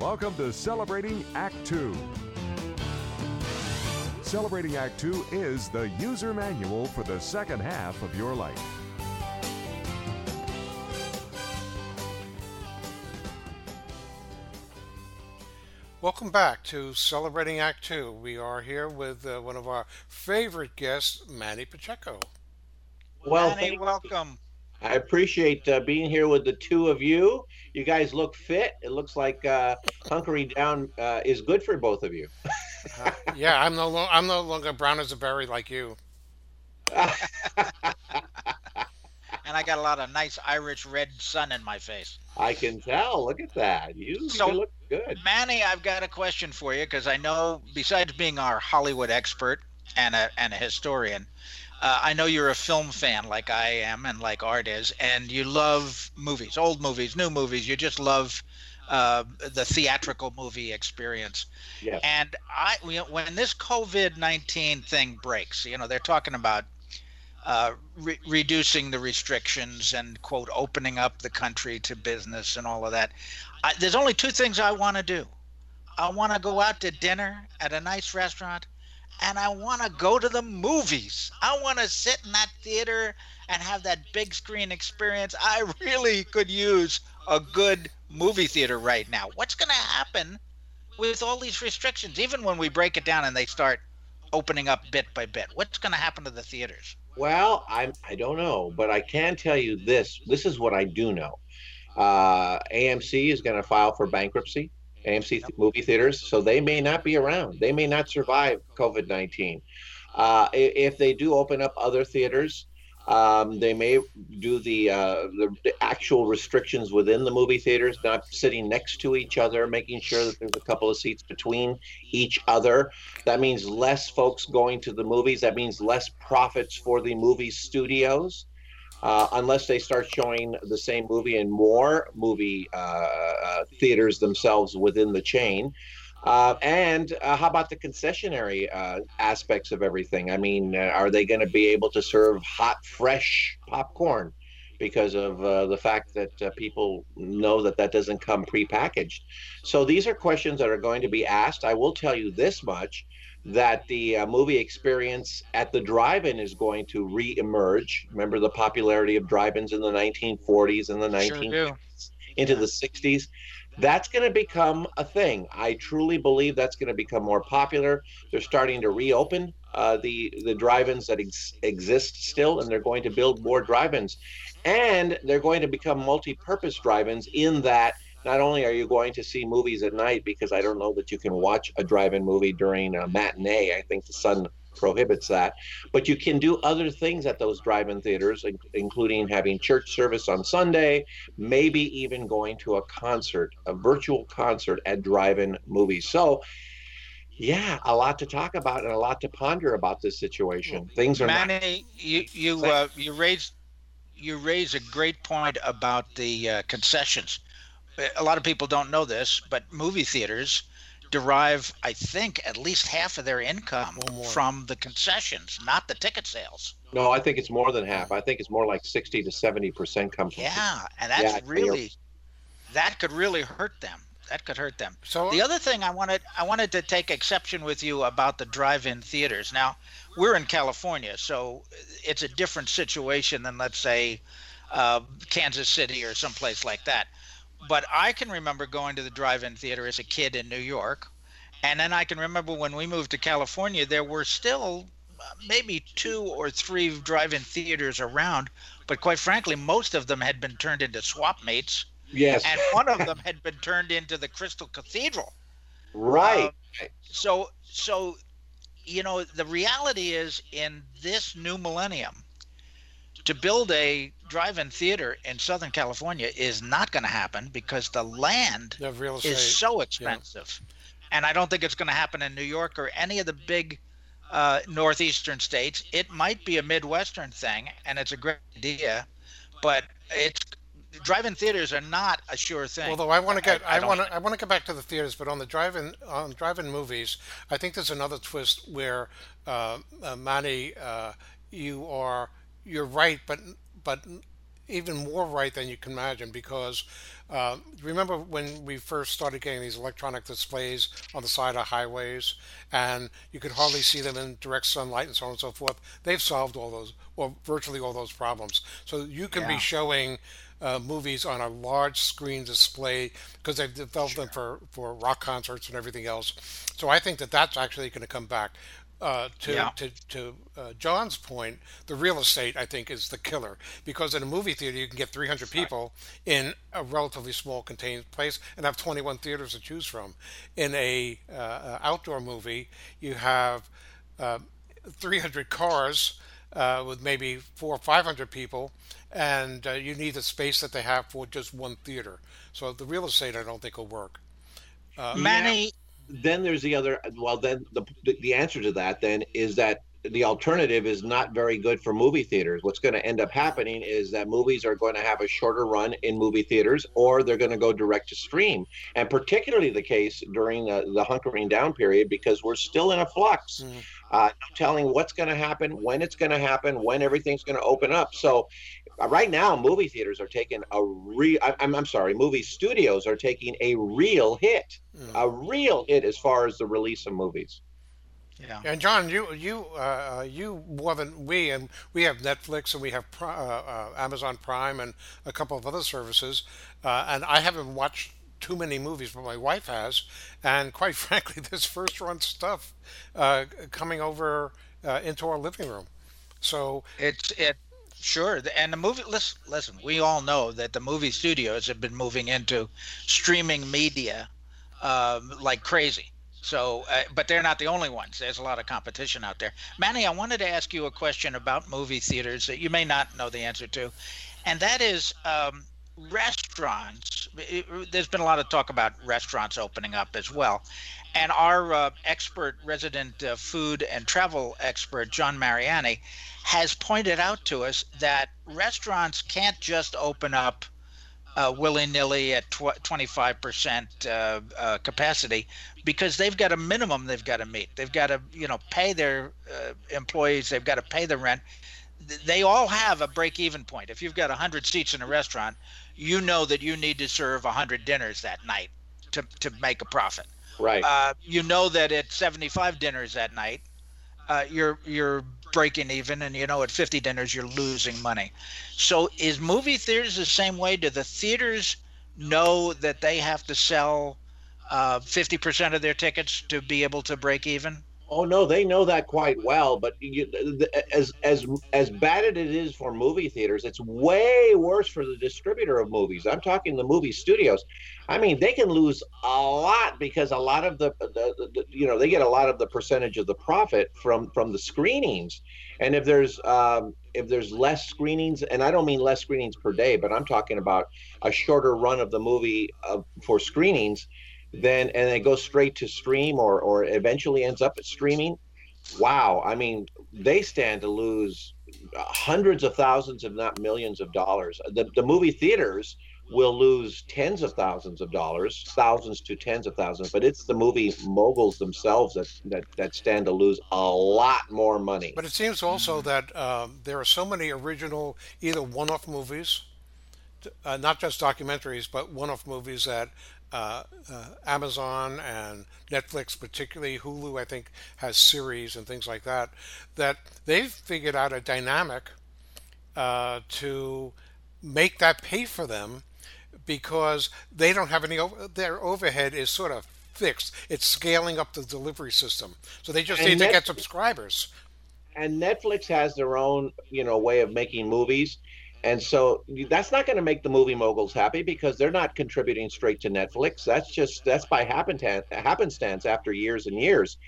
Welcome to Celebrating Act Two. Celebrating Act Two is the user manual for the second half of your life. Welcome back to Celebrating Act Two. We are here with uh, one of our favorite guests, Manny Pacheco. Well, Manny, thank you. welcome. I appreciate uh, being here with the two of you. You guys look fit. It looks like uh, hunkering down uh, is good for both of you. Uh, yeah, I'm no lo- I'm no longer brown as a berry like you. And I got a lot of nice Irish red sun in my face. I can tell. Look at that. You, So- you look good. Manny, I've got a question for you because I know, besides being our Hollywood expert and a, and a historian, uh, I know you're a film fan like I am and like Art is, and you love movies, old movies, new movies. You just love uh, the theatrical movie experience. Yes. And I, when this COVID nineteen thing breaks, you know, they're talking about uh, re- reducing the restrictions and quote opening up the country to business and all of that. I, there's only two things I want to do. I want to go out to dinner at a nice restaurant, and I want to go to the movies. I want to sit in that theater and have that big screen experience. I really could use a good movie theater right now. What's going to happen with all these restrictions, even when we break it down and they start opening up bit by bit? What's going to happen to the theaters? Well, I'm. I don't know, but I can tell you this. This is what I do know. Uh, AMC is going to file for bankruptcy. AMC movie theaters, so they may not be around. They may not survive COVID nineteen. Uh, if they do open up other theaters, um, they may do the, uh, the the actual restrictions within the movie theaters, not sitting next to each other, making sure that there's a couple of seats between each other. That means less folks going to the movies. That means less profits for the movie studios. Uh, unless they start showing the same movie in more movie uh, uh, theaters themselves within the chain. Uh, and uh, how about the concessionary uh, aspects of everything? I mean, uh, are they going to be able to serve hot, fresh popcorn? Because of the fact that people know that that doesn't come prepackaged. So these are questions that are going to be asked. I will tell you this much that the uh, movie experience at the drive-in is going to re-emerge. Remember the popularity of drive-ins in the 1940s and the 19 into the 60s. That's going to become a thing. I truly believe that's going to become more popular. They're starting to reopen uh, the the drive-ins that ex- exist still, and they're going to build more drive-ins, and they're going to become multi-purpose drive-ins. In that, not only are you going to see movies at night, because I don't know that you can watch a drive-in movie during a matinee. I think the sun prohibits that, but you can do other things at those drive-in theaters, including having church service on Sunday, maybe even going to a concert, a virtual concert at drive-in movies. So, yeah, a lot to talk about and a lot to ponder about this situation. Things are not. You you uh, you raised you raise a great point about the uh, concessions. A lot of people don't know this, but movie theaters derive, I think, at least half of their income from the concessions, not the ticket sales. No, I think it's more than half. I think it's more like sixty to seventy percent comes from. Yeah, and that's Yeah, really that could really hurt them. That could hurt them. So The other thing I wanted I wanted to take exception with you about the drive-in theaters. Now, we're in California, so it's a different situation than let's say uh, Kansas City or someplace like that. But I can remember going to the drive-in theater as a kid in New York, and then I can remember when we moved to California, there were still uh, maybe two or three drive-in theaters around, but quite frankly, most of them had been turned into swap meets, Yes, and one of them had been turned into the Crystal Cathedral. Right. so so you know the reality is in this new millennium to build a drive-in theater in southern california is not going to happen because the land is so expensive. And i don't think it's going to happen in new york or any of the big uh, northeastern states. It might be a midwestern thing and it's a great idea but it's drive-in theaters are not a sure thing. Although I want to get, I, want to, I want to get back to the theaters, but on the drive-in, on drive-in movies, I think there's another twist where, uh, uh, Manny, uh, you are, you're right, but but even more right than you can imagine because uh, remember when we first started getting these electronic displays on the side of highways and you could hardly see them in direct sunlight and so on and so forth? They've solved all those, well, virtually all those problems. So you can yeah. be showing uh, movies on a large screen display because they've developed sure. them for, for rock concerts and everything else. So I think that that's actually going to come back. Uh, to yeah. to, to uh, John's point, the real estate I think is the killer because in a movie theater you can get 300 people in a relatively small contained place and have 21 theaters to choose from. In a uh, outdoor movie, you have uh, 300 cars uh, with maybe four or 500 people, and uh, you need the space that they have for just one theater. So the real estate I don't think will work. Manny then there's the other well then the the answer to that then is that the alternative is not very good for movie theaters. What's going to end up happening is that movies are going to have a shorter run in movie theaters or they're going to go direct to stream. And particularly the case during the, the hunkering down period because we're still in a flux. Mm. Uh, telling what's going to happen, when it's going to happen, when everything's going to open up. So uh, right now movie theaters are taking a real I'm, I'm sorry movie studios are taking a real hit. Mm. a real hit as far as the release of movies. Yeah. And john you you uh, uh, you more than we and we have netflix and we have uh, uh, amazon prime and a couple of other services uh, and i haven't watched too many movies but my wife has. And quite frankly this first run stuff coming over into our living room. So it's it Sure, and the movie. Listen, listen. We all know that the movie studios have been moving into streaming media um, like crazy. So, uh, but they're not the only ones. There's a lot of competition out there. Manny, I wanted to ask you a question about movie theaters that you may not know the answer to, and that is um, restaurants. there's been a lot of talk about restaurants opening up as well, and our uh, expert, resident uh, food and travel expert, John Mariani, has pointed out to us that restaurants can't just open up uh, willy nilly at tw- 25% uh, uh, capacity because they've got a minimum they've got to meet. They've got to, you know, pay their uh, employees, they've got to pay the rent. They all have a break even point. If you've got 100 seats in a restaurant, you know that you need to serve 100 dinners that night to, to make a profit. Right. Uh, you know that at 75 dinners that night, uh, you're you're breaking even, and you know at 50 dinners you're losing money. So is movie theaters the same way? Do the theaters know that they have to sell uh, 50% of their tickets to be able to break even? Oh no, they know that quite well. But you, as as as bad as it is for movie theaters, it's way worse for the distributor of movies. I'm talking the movie studios. I mean, they can lose a lot because a lot of the, the, the you know they get a lot of the percentage of the profit from from the screenings. And if there's um, if there's less screenings, and I don't mean less screenings per day, but I'm talking about a shorter run of the movie uh, for screenings then and it goes straight to stream or or eventually ends up at streaming. Wow. I mean they stand to lose hundreds of thousands if not millions of dollars. The, the movie theaters will lose tens of thousands of dollars thousands to tens of thousands but it's the movie moguls themselves that that, that stand to lose a lot more money. But it seems also that um, there are so many original either one-off movies uh, not just documentaries, but one-off movies that uh, uh, Amazon and Netflix, particularly Hulu, I think has series and things like that. That they've figured out a dynamic uh, to make that pay for them because they don't have any. Their overhead is sort of fixed. It's scaling up the delivery system, so they just and need Netflix, to get subscribers. And Netflix has their own, you know, way of making movies and so that's not going to make the movie moguls happy because they're not contributing straight to Netflix. That's just that's by happenstance happenstance after years and years.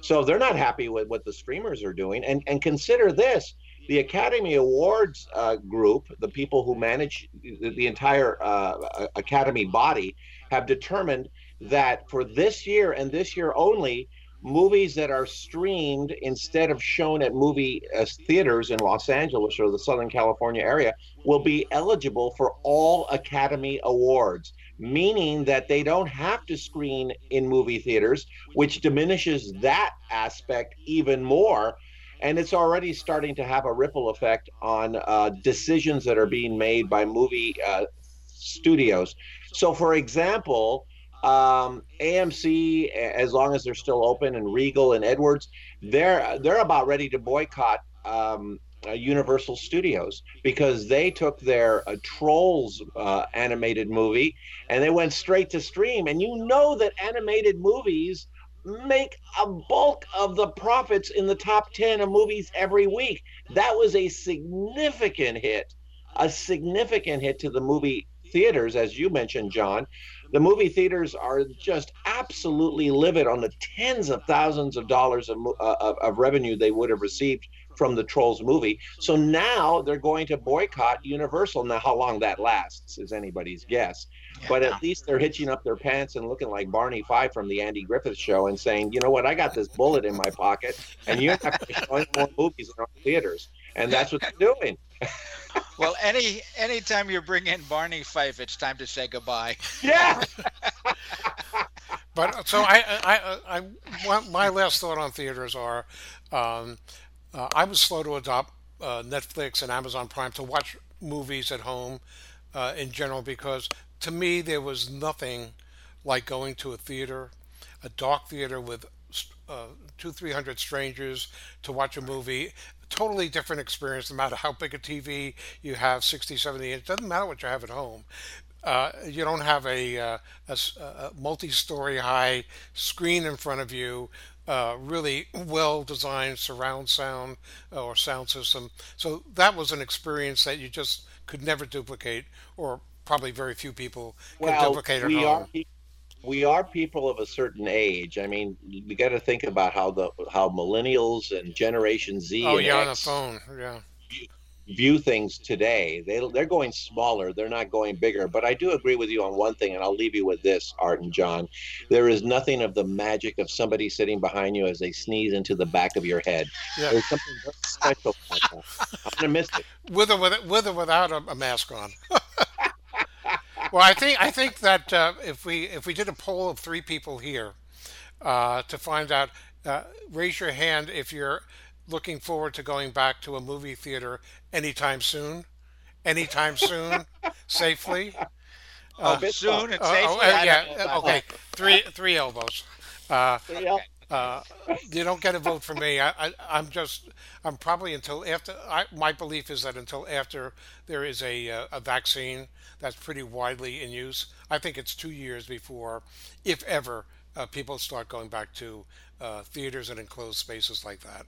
So they're not happy with what the streamers are doing. And and consider this: the Academy Awards uh, group, the people who manage the, the entire uh, Academy body, have determined that for this year and this year only, movies that are streamed instead of shown at movie uh, theaters in Los Angeles or the Southern California area will be eligible for all Academy Awards, meaning that they don't have to screen in movie theaters, which diminishes that aspect even more. and it's already starting to have a ripple effect on uh, decisions that are being made by movie uh, studios. So, for example, um, AMC, as long as they're still open, and Regal and Edwards, they're they're about ready to boycott um, uh, Universal Studios because they took their uh, Trolls uh, animated movie and they went straight to stream. And you know that animated movies make a bulk of the profits in the top 10 of movies every week. That was a significant hit, a significant hit to the movie theaters, as you mentioned, John. The movie theaters are just absolutely livid on the tens of thousands of dollars of, uh, of, of revenue they would have received from the Trolls movie. So now they're going to boycott Universal. Now, how long that lasts is anybody's guess. But at least they're hitching up their pants and looking like Barney Fife from the Andy Griffith Show and saying, you know what, I got this bullet in my pocket, and you're not going to show any more movies in our theaters. And that's what they're doing. well, any anytime you bring in Barney Fife, it's time to say goodbye. Yeah. but so I, I, I, I, my last thought on theaters are, um, uh, I was slow to adopt uh, Netflix and Amazon Prime to watch movies at home uh, in general because to me there was nothing like going to a theater, a dark theater with uh, two, three hundred strangers to watch a movie. Totally different experience, no matter how big a TV you have, 60, 70 inch. Doesn't matter what you have at home. Uh, you don't have a, uh, a, a, multi-story high screen in front of you uh, really well designed surround sound uh, or sound system. So that was an experience that you just could never duplicate, or probably very few people can well, duplicate at we home. Are, we are people of a certain age. I mean, we got to think about how the how millennials and Generation Z. Oh yeah, X, on the phone. Yeah view things today. They they're going smaller. They're not going bigger. But I do agree with you on one thing, and I'll leave you with this, Art and John. There is nothing of the magic of somebody sitting behind you as they sneeze into the back of your head. Yeah. There's something special. I'm gonna miss it. With or with, with or without a, a mask on. well, I think I think that uh, if we if we did a poll of three people here uh, to find out, uh, raise your hand if you're looking forward to going back to a movie theater anytime soon? Anytime soon, safely. Uh, soon and uh, safely. Oh, uh, yeah. Okay. Three three elbows. Uh, uh, you don't get a vote for me. I, I, am just. I'm probably until after. I, my belief is that until after there is a uh, a vaccine that's pretty widely in use. I think it's two years before, if ever, uh, people start going back to uh, theaters and enclosed spaces like that.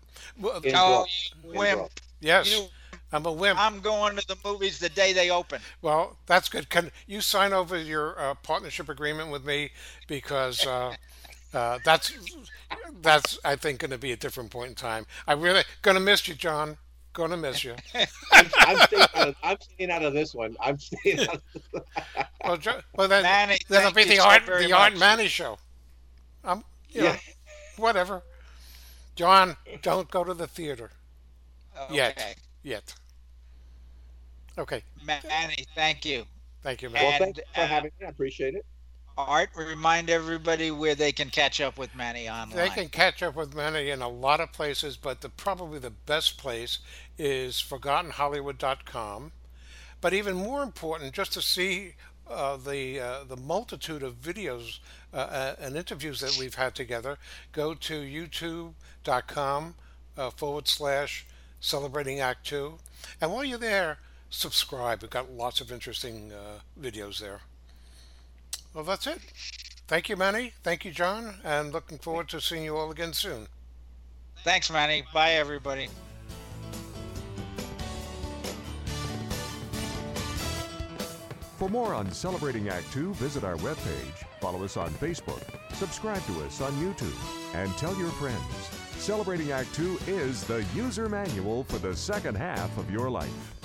Oh, wimp. Yes. You, I'm a wimp. I'm going to the movies the day they open. Well, that's good. Can you sign over your uh, partnership agreement with me because uh, that's that's I think going to be a different point in time. I really going to miss you, John. Going to miss you. I'm, I'm, staying of, I'm, staying out of, this one. I'm staying out. Of well, well, then Manny, that'll be the art the much. Art Manny show. I'm, you yeah. know, whatever. John, don't go to the theater. Okay. Yet. Yet. Okay. Manny, thank you. Thank you, man. Well, thanks for uh, having me. I appreciate it. Art, remind everybody where they can catch up with Manny online. They can catch up with Manny in a lot of places, but the probably the best place is ForgottenHollywood.com. But even more important, just to see uh, the uh, the multitude of videos uh, uh, and interviews that we've had together, go to youtube.com uh, forward slash celebrating Act Two, and while you're there, subscribe. We've got lots of interesting videos there. Well, that's it. Thank you, Manny. Thank you, John, and looking forward to seeing you all again soon. Thanks, Manny. Bye, everybody. For more on Celebrating Act Two, visit our webpage, follow us on Facebook, subscribe to us on YouTube, and tell your friends. Celebrating Act Two is the user manual for the second half of your life.